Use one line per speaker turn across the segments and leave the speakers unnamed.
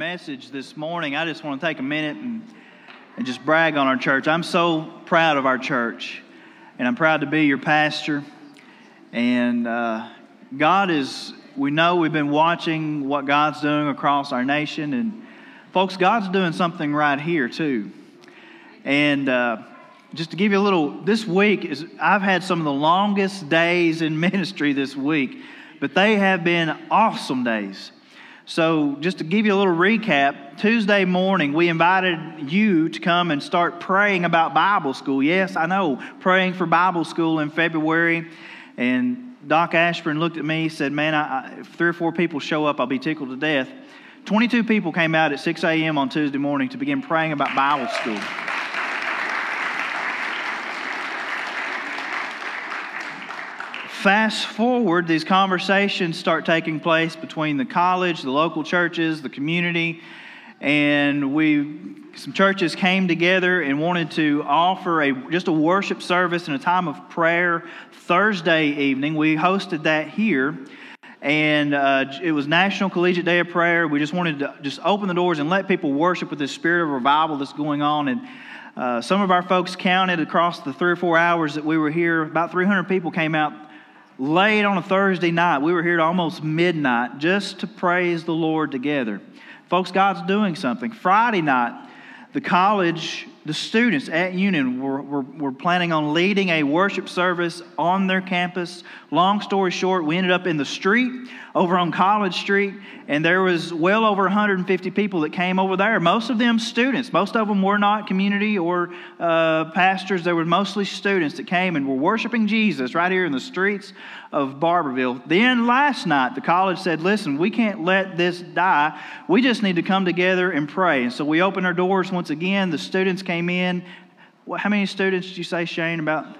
Message this morning, I just want to take a minute and, and just brag on our church. I'm so proud of our church, and I'm proud to be your pastor. And uh, God is, we know we've been watching what God's doing across our nation. And folks, God's doing something right here too. And uh, just to give you a little, this week is, I've had some of the longest days in ministry this week, but they have been awesome days. So, just to give you a little recap, Tuesday morning we invited you to come and start praying about Bible school. Yes, I know, praying for Bible school in February. And Doc Ashburn looked at me said, Man, I, if three or four people show up, I'll be tickled to death. 22 people came out at 6 a.m. on Tuesday morning to begin praying about Bible school. Fast forward, these conversations start taking place between the college, the local churches, the community, and we some churches came together and wanted to offer a just a worship service and a time of prayer Thursday evening. We hosted that here, and uh, it was National Collegiate Day of Prayer. We just wanted to just open the doors and let people worship with this spirit of revival that's going on. And uh, some of our folks counted across the three or four hours that we were here. About 300 people came out late on a Thursday night. We were here to almost midnight just to praise the Lord together. Folks, God's doing something. Friday night, the college, the students at Union were, were, were, planning on leading a worship service on their campus. Long story short, we ended up in the street over on College Street, and there was well over 150 people that came over there. Most of them students. Most of them were not community or uh, pastors. They were mostly students that came and were worshiping Jesus right here in the streets of Barbourville. Then last night, the college said, Listen, we can't let this die. We just need to come together and pray. And so we opened our doors once again. The students came in. How many students did you say, Shane? About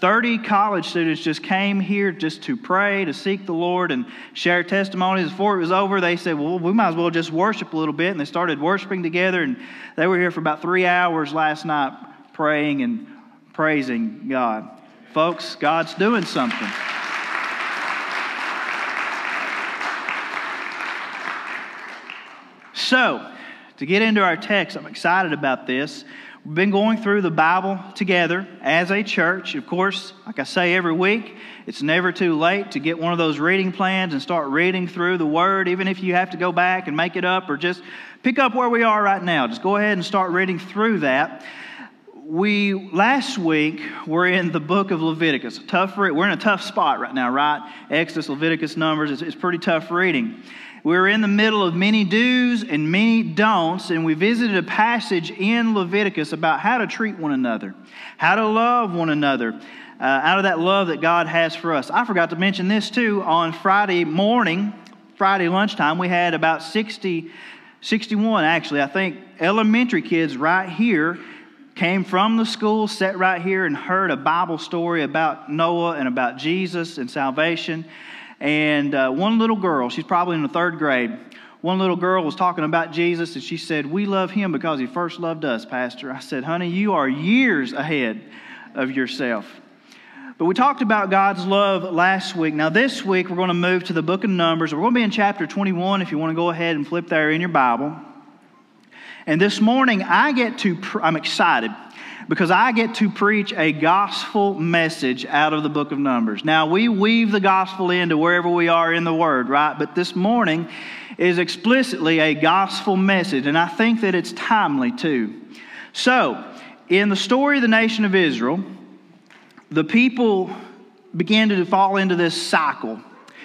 30 college students just came here just to pray, to seek the Lord, and share testimonies. Before it was over, they said, Well, we might as well just worship a little bit. And they started worshiping together. And they were here for about three hours last night praying and praising God. Folks, God's doing something. So, to get into our text, I'm excited about this. We've been going through the Bible together as a church. Of course, like I say every week, it's never too late to get one of those reading plans and start reading through the Word, even if you have to go back and make it up or just pick up where we are right now. Just go ahead and start reading through that. We last week were in the book of Leviticus. Tough. We're in a tough spot right now, right? Exodus, Leviticus, Numbers. It's, it's pretty tough reading. We're in the middle of many do's and many don'ts, and we visited a passage in Leviticus about how to treat one another, how to love one another. Uh, out of that love that God has for us. I forgot to mention this too. On Friday morning, Friday lunchtime, we had about 60, 61 actually, I think, elementary kids right here came from the school, sat right here, and heard a Bible story about Noah and about Jesus and salvation. And uh, one little girl, she's probably in the third grade, one little girl was talking about Jesus, and she said, We love him because he first loved us, Pastor. I said, Honey, you are years ahead of yourself. But we talked about God's love last week. Now, this week, we're going to move to the book of Numbers. We're going to be in chapter 21 if you want to go ahead and flip there in your Bible. And this morning, I get to, I'm excited because I get to preach a gospel message out of the book of Numbers. Now, we weave the gospel into wherever we are in the word, right? But this morning is explicitly a gospel message, and I think that it's timely too. So, in the story of the nation of Israel, the people began to fall into this cycle.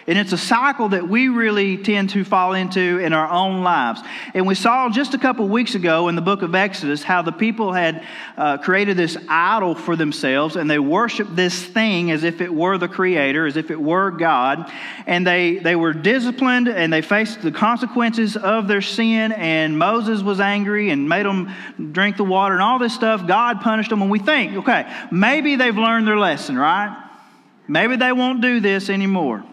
And it's a cycle that we really tend to fall into in our own lives. And we saw just a couple weeks ago in the book of Exodus how the people had uh, created this idol for themselves and they worshiped this thing as if it were the creator, as if it were God. And they, they were disciplined and they faced the consequences of their sin. And Moses was angry and made them drink the water and all this stuff. God punished them. And we think, okay, maybe they've learned their lesson, right? Maybe they won't do this anymore.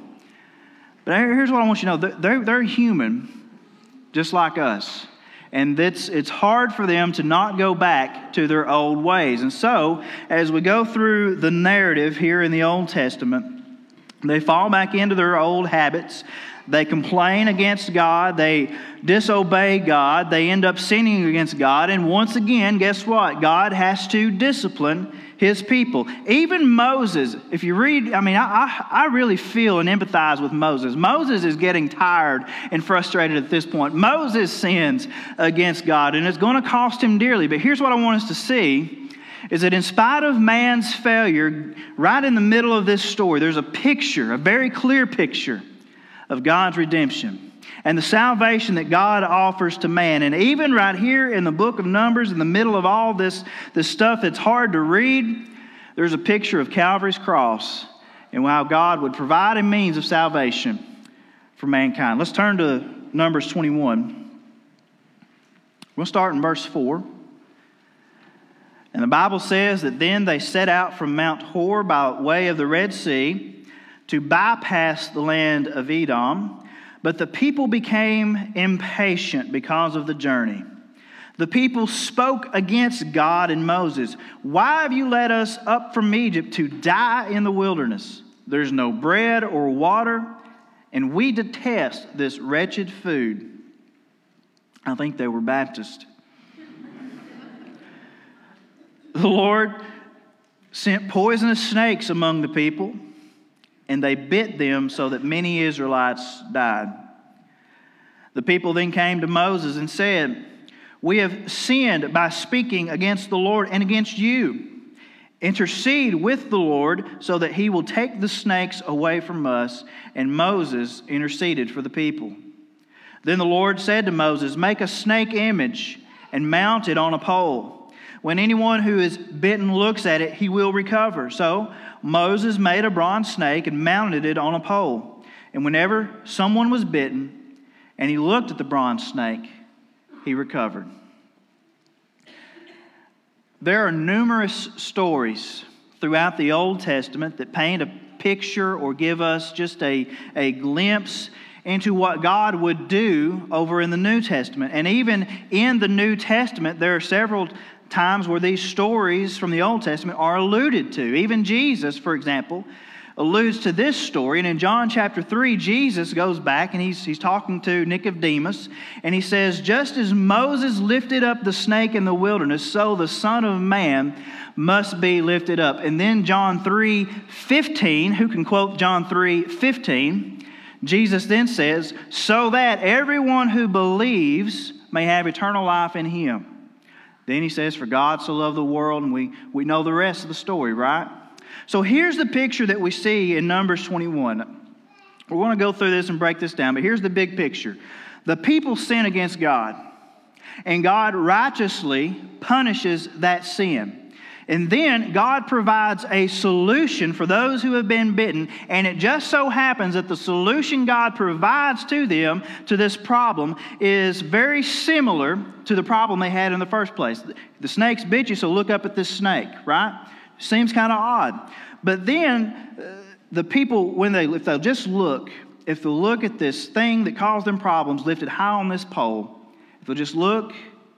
But here's what I want you to know they're, they're human, just like us. And it's, it's hard for them to not go back to their old ways. And so, as we go through the narrative here in the Old Testament, they fall back into their old habits. They complain against God. They disobey God. They end up sinning against God. And once again, guess what? God has to discipline his people. Even Moses, if you read, I mean, I, I, really feel and empathize with Moses. Moses is getting tired and frustrated at this point. Moses sins against God, and it's going to cost him dearly. But here's what I want us to see is that in spite of man's failure, right in the middle of this story, there's a picture, a very clear picture of God's redemption and the salvation that God offers to man. And even right here in the book of Numbers, in the middle of all this, this stuff that's hard to read, there's a picture of Calvary's cross and how God would provide a means of salvation for mankind. Let's turn to Numbers 21. We'll start in verse 4. And the Bible says that then they set out from Mount Hor by way of the Red Sea to bypass the land of Edom but the people became impatient because of the journey. The people spoke against God and Moses. Why have you led us up from Egypt to die in the wilderness? There's no bread or water, and we detest this wretched food. I think they were Baptist. the Lord sent poisonous snakes among the people and they bit them so that many Israelites died. The people then came to Moses and said, We have sinned by speaking against the Lord and against you. Intercede with the Lord so that he will take the snakes away from us. And Moses interceded for the people. Then the Lord said to Moses, Make a snake image and mount it on a pole. When anyone who is bitten looks at it, he will recover. So Moses made a bronze snake and mounted it on a pole. And whenever someone was bitten and he looked at the bronze snake, he recovered. There are numerous stories throughout the Old Testament that paint a picture or give us just a, a glimpse into what God would do over in the New Testament. And even in the New Testament, there are several times where these stories from the Old Testament are alluded to. Even Jesus, for example, alludes to this story. And in John chapter 3, Jesus goes back and he's, he's talking to Nicodemus, and he says, Just as Moses lifted up the snake in the wilderness, so the Son of Man must be lifted up. And then John 3 15, who can quote John 3 15? Jesus then says, So that everyone who believes may have eternal life in him. Then he says, For God so loved the world, and we, we know the rest of the story, right? So here's the picture that we see in Numbers 21. We're going to go through this and break this down, but here's the big picture. The people sin against God, and God righteously punishes that sin. And then God provides a solution for those who have been bitten. And it just so happens that the solution God provides to them to this problem is very similar to the problem they had in the first place. The snakes bit you, so look up at this snake, right? Seems kind of odd. But then uh, the people, when they, if they'll just look, if they'll look at this thing that caused them problems lifted high on this pole, if they'll just look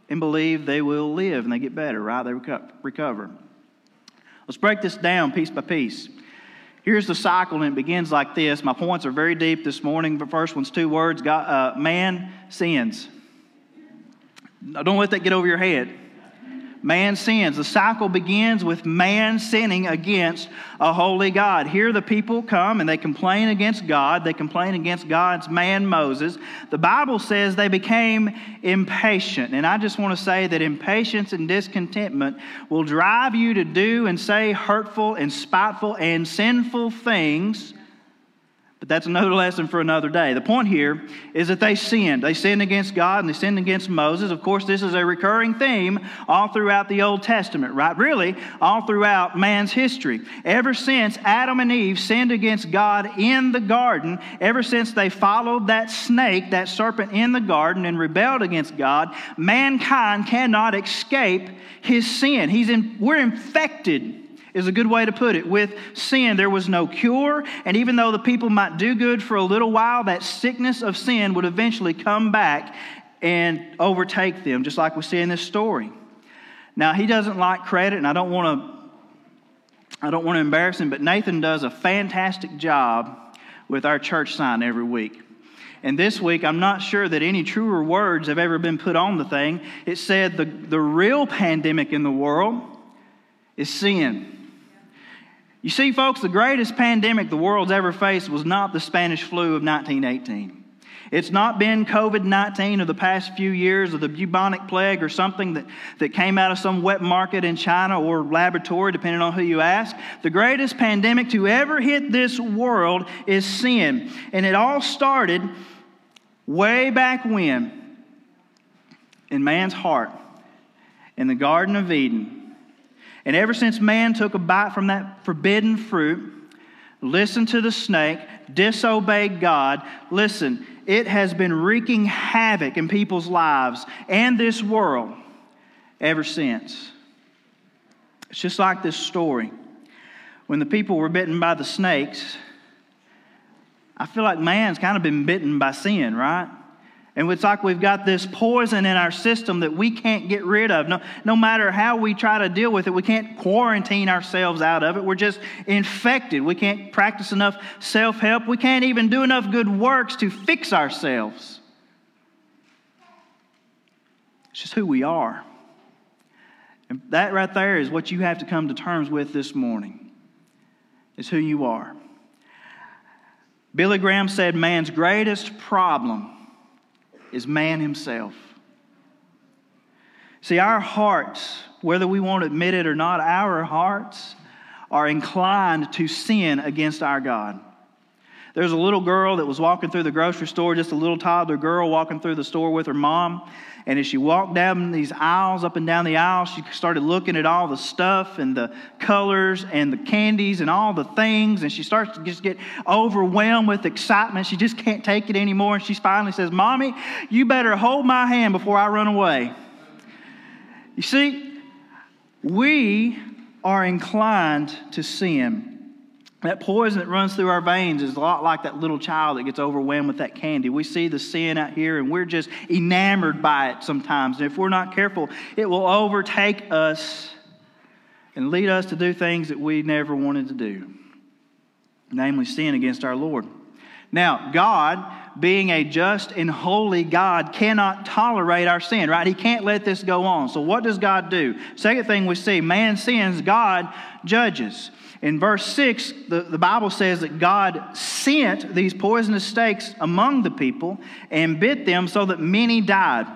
and believe they will live and they get better, right? They recover. Let's break this down piece by piece. Here's the cycle, and it begins like this. My points are very deep this morning. The first one's two words God, uh, man sins. Now, don't let that get over your head man sins. The cycle begins with man sinning against a holy God. Here the people come and they complain against God. They complain against God's man Moses. The Bible says they became impatient. And I just want to say that impatience and discontentment will drive you to do and say hurtful and spiteful and sinful things But that's another lesson for another day. The point here is that they sinned. They sinned against God and they sinned against Moses. Of course, this is a recurring theme all throughout the Old Testament, right? Really, all throughout man's history. Ever since Adam and Eve sinned against God in the garden, ever since they followed that snake, that serpent in the garden, and rebelled against God, mankind cannot escape his sin. He's in, we're infected is a good way to put it. With sin, there was no cure, and even though the people might do good for a little while, that sickness of sin would eventually come back and overtake them, just like we see in this story. Now, he doesn't like credit, and I don't want to. I don't want to embarrass him, but Nathan does a fantastic job with our church sign every week. And this week, I'm not sure that any truer words have ever been put on the thing. It said the, the real pandemic in the world is sin. You see, folks, the greatest pandemic the world's ever faced was not the Spanish flu of 1918. It's not been COVID 19 of the past few years or the bubonic plague or something that, that came out of some wet market in China or laboratory, depending on who you ask. The greatest pandemic to ever hit this world is sin. And it all started way back when in man's heart in the Garden of Eden and ever since man took a bite from that forbidden fruit, listened to the snake, disobeyed God, listen, it has been wreaking havoc in people's lives and this world ever since. It's just like this story. When the people were bitten by the snakes, I feel like man's kind of been bitten by sin, right? And it's like we've got this poison in our system that we can't get rid of. No, no matter how we try to deal with it, we can't quarantine ourselves out of it. We're just infected. We can't practice enough self help. We can't even do enough good works to fix ourselves. It's just who we are. And that right there is what you have to come to terms with this morning. It's who you are. Billy Graham said man's greatest problem is man himself. See, our hearts, whether we want to admit it or not, our hearts are inclined to sin against our God. There's a little girl that was walking through the grocery store, just a little toddler girl walking through the store with her mom. And as she walked down these aisles, up and down the aisles, she started looking at all the stuff and the colors and the candies and all the things. And she starts to just get overwhelmed with excitement. She just can't take it anymore. And she finally says, Mommy, you better hold my hand before I run away. You see, we are inclined to sin. That poison that runs through our veins is a lot like that little child that gets overwhelmed with that candy. We see the sin out here and we're just enamored by it sometimes. And if we're not careful, it will overtake us and lead us to do things that we never wanted to do, namely sin against our Lord. Now, God, being a just and holy God, cannot tolerate our sin, right? He can't let this go on. So, what does God do? Second thing we see man sins, God judges. In verse 6, the, the Bible says that God sent these poisonous snakes among the people and bit them so that many died.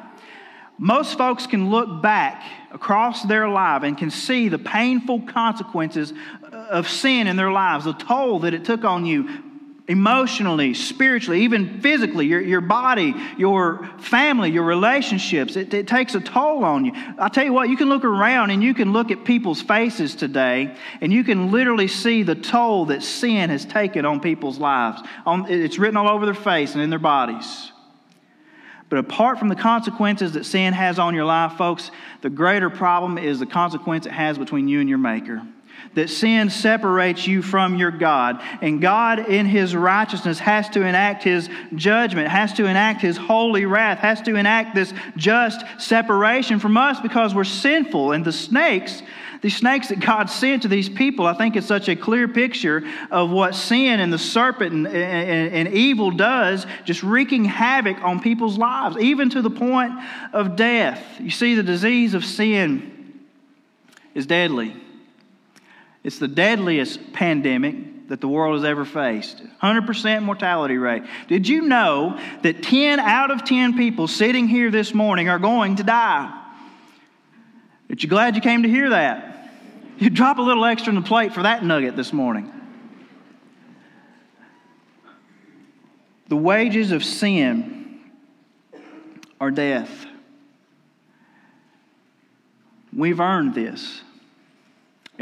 Most folks can look back across their life and can see the painful consequences of sin in their lives, the toll that it took on you emotionally, spiritually, even physically, your, your body, your family, your relationships. It, it takes a toll on you. I'll tell you what, you can look around and you can look at people's faces today and you can literally see the toll that sin has taken on people's lives. On, it's written all over their face and in their bodies. But apart from the consequences that sin has on your life, folks, the greater problem is the consequence it has between you and your Maker that sin separates you from your God. And God, in His righteousness, has to enact His judgment, has to enact His holy wrath, has to enact this just separation from us because we're sinful. And the snakes, the snakes that God sent to these people, I think it's such a clear picture of what sin and the serpent and, and, and evil does, just wreaking havoc on people's lives, even to the point of death. You see, the disease of sin is deadly. It's the deadliest pandemic that the world has ever faced 100% mortality rate. Did you know that 10 out of 10 people sitting here this morning are going to die? Aren't you glad you came to hear that? You drop a little extra in the plate for that nugget this morning. The wages of sin are death. We've earned this.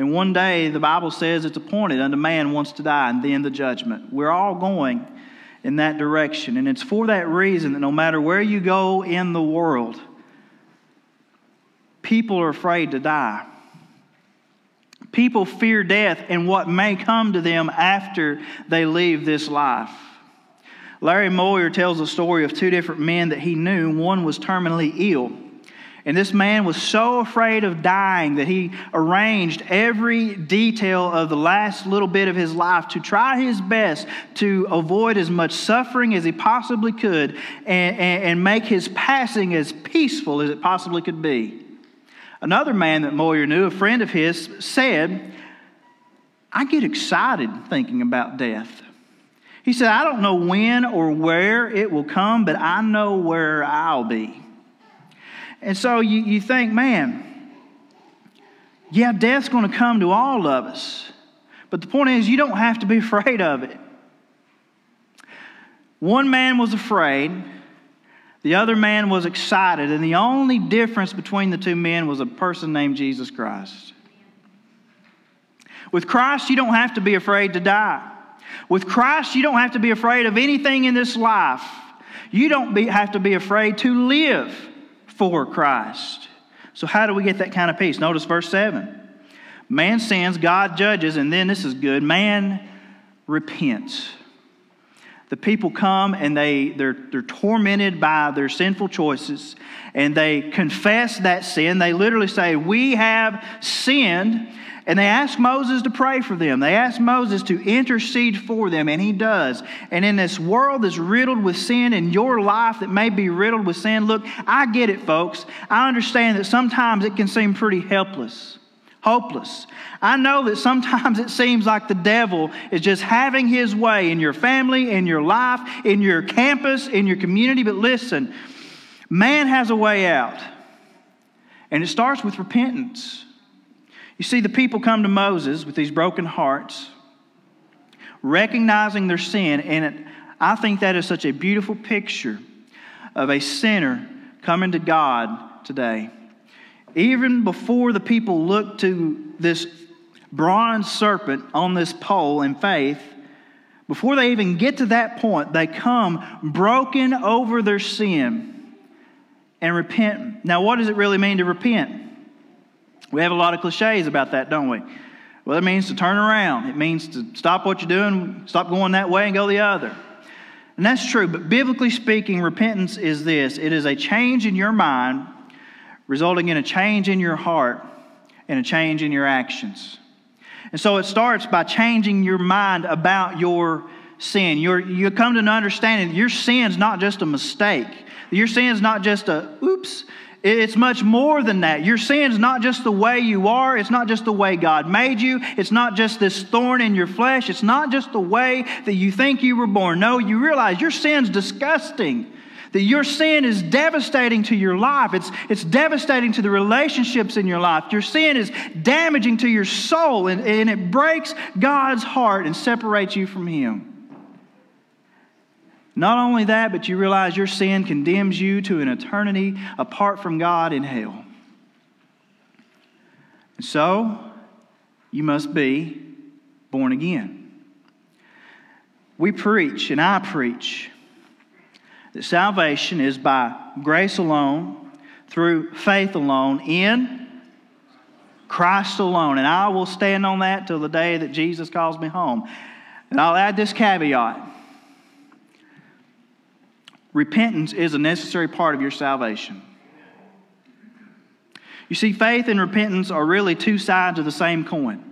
And one day, the Bible says it's appointed unto man once to die, and then the judgment. We're all going in that direction. And it's for that reason that no matter where you go in the world, people are afraid to die. People fear death and what may come to them after they leave this life. Larry Moyer tells a story of two different men that he knew. One was terminally ill. And this man was so afraid of dying that he arranged every detail of the last little bit of his life to try his best to avoid as much suffering as he possibly could and, and, and make his passing as peaceful as it possibly could be. Another man that Moyer knew, a friend of his, said, I get excited thinking about death. He said, I don't know when or where it will come, but I know where I'll be. And so you, you think, man, yeah, death's going to come to all of us. But the point is, you don't have to be afraid of it. One man was afraid, the other man was excited, and the only difference between the two men was a person named Jesus Christ. With Christ, you don't have to be afraid to die. With Christ, you don't have to be afraid of anything in this life. You don't be, have to be afraid to live for Christ. So, how do we get that kind of peace? Notice verse 7. Man sins, God judges, and then this is good man repents the people come and they, they're, they're tormented by their sinful choices and they confess that sin. They literally say, We have sinned. And they ask Moses to pray for them. They ask Moses to intercede for them, and he does. And in this world that's riddled with sin, in your life that may be riddled with sin, look, I get it, folks. I understand that sometimes it can seem pretty helpless hopeless. I know that sometimes it seems like the devil is just having his way in your family, in your life, in your campus, in your community. But listen, man has a way out, and it starts with repentance. You see, the people come to Moses with these broken hearts, recognizing their sin, and it, I think that is such a beautiful picture of a sinner coming to God today. Even before the people looked to this bronze serpent on this pole in faith, before they even get to that point, they come broken over their sin and repent. Now, what does it really mean to repent? We have a lot of cliches about that, don't we? Well, it means to turn around. It means to stop what you're doing, stop going that way, and go the other. And that's true, but biblically speaking, repentance is this it is a change in your mind resulting in a change in your heart and a change in your actions. And so it starts by changing your mind about your sin. You're, you come to an understanding your sin's not just a mistake. Your sin's not just a oops. It's much more than that. Your sin's not just the way you are. It's not just the way God made you. It's not just this thorn in your flesh. It's not just the way that you think you were born. No, you realize your sin's disgusting. That your sin is devastating to your life. It's, it's devastating to the relationships in your life. Your sin is damaging to your soul, and, and it breaks God's heart and separates you from Him. Not only that, but you realize your sin condemns you to an eternity apart from God in hell. And so, you must be born again. We preach, and I preach that salvation is by grace alone, through faith alone, in Christ alone. And I will stand on that till the day that Jesus calls me home. And I'll add this caveat repentance is a necessary part of your salvation. You see, faith and repentance are really two sides of the same coin.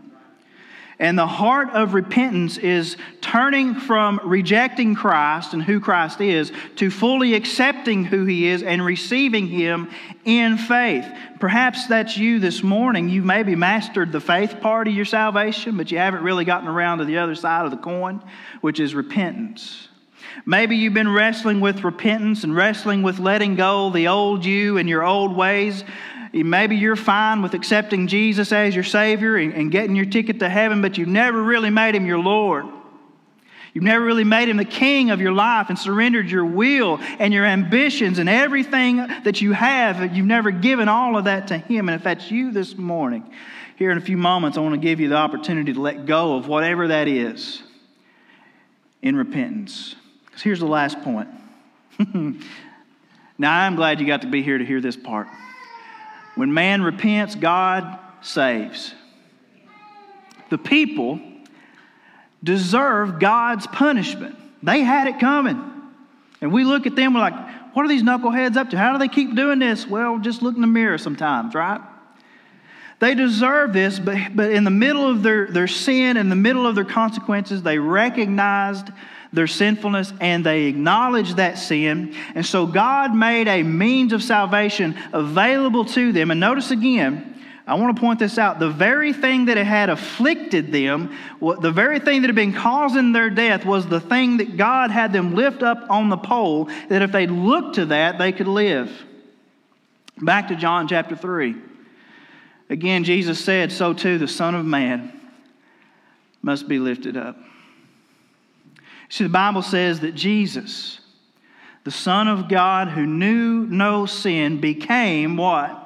And the heart of repentance is turning from rejecting Christ and who Christ is to fully accepting who He is and receiving Him in faith. Perhaps that's you this morning. You've maybe mastered the faith part of your salvation, but you haven't really gotten around to the other side of the coin, which is repentance. Maybe you've been wrestling with repentance and wrestling with letting go the old you and your old ways. Maybe you're fine with accepting Jesus as your Savior and, getting your ticket to heaven, but you've never really made Him your Lord. You've never really made him the king of your life and surrendered your will and your ambitions and everything that you have. You've never given all of that to him. And if that's you this morning, here in a few moments, I want to give you the opportunity to let go of whatever that is in repentance. Here's the last point. now, I'm glad you got to be here to hear this part. When man repents, God saves. The people deserve God's punishment. They had it coming. And we look at them, we're like, what are these knuckleheads up to? How do they keep doing this? Well, just look in the mirror sometimes, right? They deserve this, but, but in the middle of their, their sin, in the middle of their consequences, they recognized their sinfulness and they acknowledged that sin. And so God made a means of salvation available to them. And notice again, I want to point this out. The very thing that had afflicted them, the very thing that had been causing their death, was the thing that God had them lift up on the pole, that if they looked to that, they could live. Back to John chapter 3. Again, Jesus said, So too the Son of Man must be lifted up. See, the Bible says that Jesus, the Son of God who knew no sin, became what?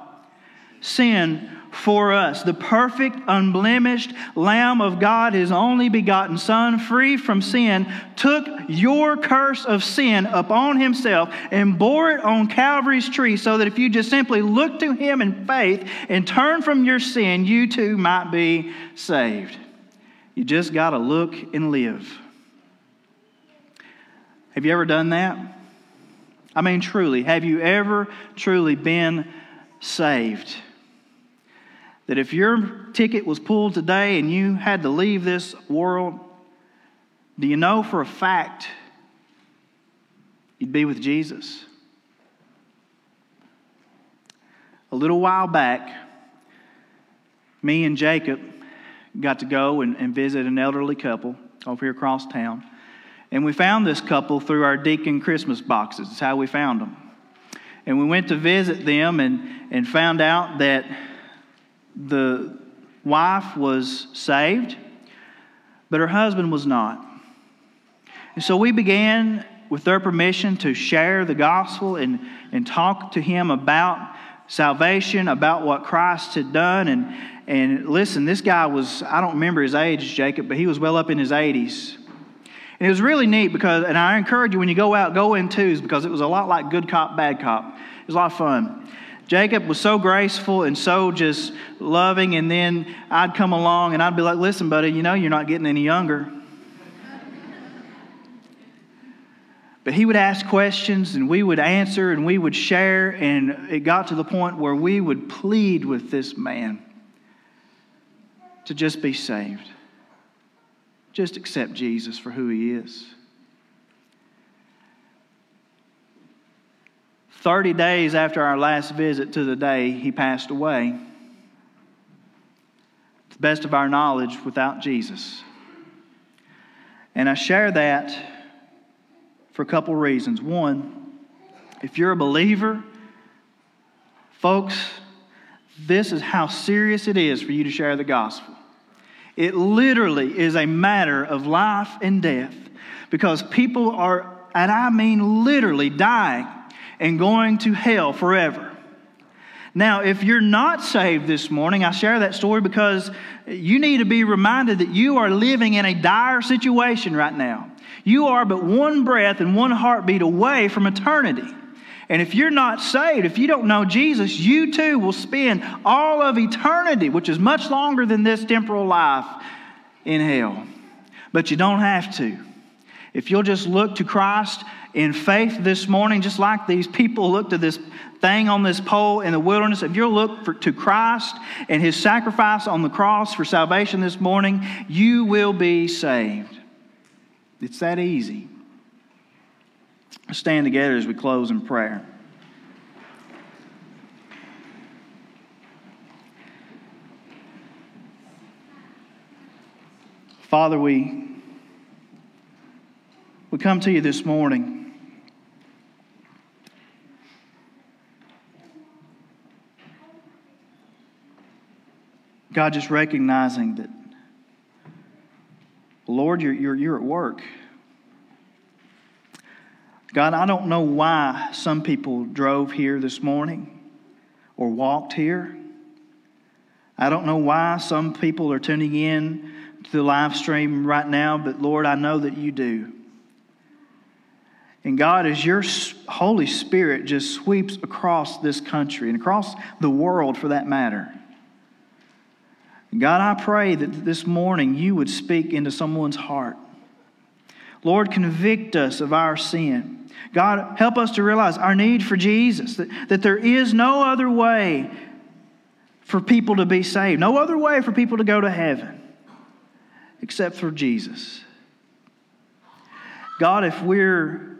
Sin for us. The perfect, unblemished Lamb of God, his only begotten Son, free from sin, took your curse of sin upon himself and bore it on Calvary's tree so that if you just simply look to him in faith and turn from your sin, you too might be saved. You just got to look and live. Have you ever done that? I mean, truly, have you ever truly been saved? that if your ticket was pulled today and you had to leave this world, do you know for a fact you'd be with Jesus? A little while back, me and Jacob got to go and, and visit an elderly couple over here across town. And we found this couple through our deacon Christmas boxes. That's how we found them. And we went to visit them and, and found out that the wife was saved, but her husband was not. And so we began, with their permission, to share the gospel and, and talk to him about salvation, about what Christ had done. And, and listen, this guy was, I don't remember his age, Jacob, but he was well up in his 80s. And it was really neat because, and I encourage you when you go out, go in twos because it was a lot like good cop, bad cop. It was a lot of fun. Jacob was so graceful and so just loving, and then I'd come along and I'd be like, listen, buddy, you know you're not getting any younger. But he would ask questions and we would answer and we would share, and it got to the point where we would plead with this man to just be saved. Just accept Jesus for who he is. 30 days after our last visit to the day he passed away, to the best of our knowledge, without Jesus. And I share that for a couple reasons. One, if you're a believer, folks, this is how serious it is for you to share the gospel. It literally is a matter of life and death because people are, and I mean literally, dying and going to hell forever. Now, if you're not saved this morning, I share that story because you need to be reminded that you are living in a dire situation right now. You are but one breath and one heartbeat away from eternity. And if you're not saved, if you don't know Jesus, you too will spend all of eternity, which is much longer than this temporal life, in hell. But you don't have to. If you'll just look to Christ in faith this morning, just like these people looked to this thing on this pole in the wilderness, if you'll look for, to Christ and his sacrifice on the cross for salvation this morning, you will be saved. It's that easy. Stand together as we close in prayer. Father, we, we come to you this morning. God, just recognizing that, Lord, you're, you're, you're at work. God, I don't know why some people drove here this morning or walked here. I don't know why some people are tuning in to the live stream right now, but Lord, I know that you do. And God, as your Holy Spirit just sweeps across this country and across the world for that matter, God, I pray that this morning you would speak into someone's heart. Lord, convict us of our sin. God, help us to realize our need for Jesus, that, that there is no other way for people to be saved, no other way for people to go to heaven except for Jesus. God, if we're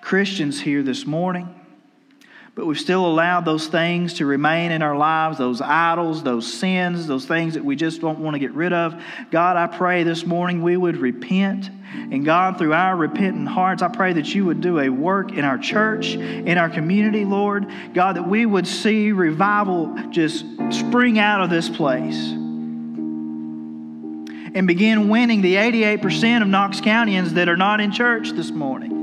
Christians here this morning, but we've still allowed those things to remain in our lives, those idols, those sins, those things that we just don't want to get rid of. God, I pray this morning we would repent. And God, through our repentant hearts, I pray that you would do a work in our church, in our community, Lord. God, that we would see revival just spring out of this place and begin winning the 88% of Knox Countyans that are not in church this morning.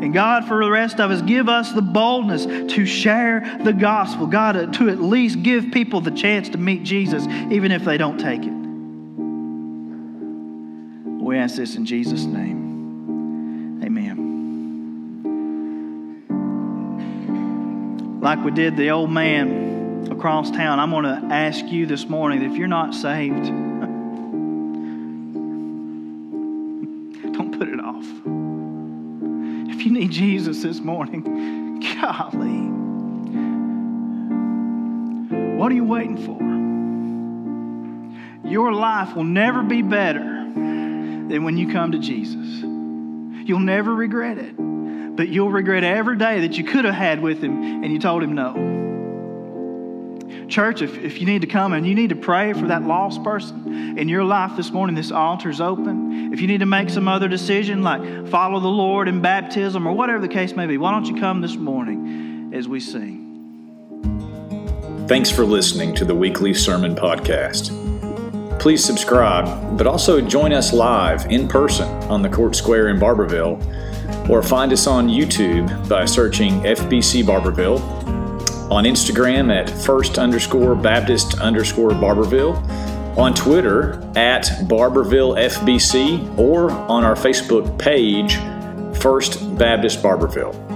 And God, for the rest of us, give us the boldness to share the gospel. God, uh, to at least give people the chance to meet Jesus, even if they don't take it. We ask this in Jesus' name. Amen. Like we did the old man across town, I'm going to ask you this morning that if you're not saved, don't put it off need Jesus this morning, golly, what are you waiting for? Your life will never be better than when you come to Jesus. You'll never regret it, but you'll regret every day that you could have had with Him and you told Him no. Church, if, if you need to come and you need to pray for that lost person in your life this morning, this altar's open. If you need to make some other decision, like follow the Lord in baptism or whatever the case may be, why don't you come this morning as we sing?
Thanks for listening to the weekly sermon podcast. Please subscribe, but also join us live in person on the Court Square in Barbourville, or find us on YouTube by searching FBC Barbourville on Instagram at first underscore Baptist underscore Barbourville, on Twitter at Barbourville FBC, or on our Facebook page, First Baptist Barbourville.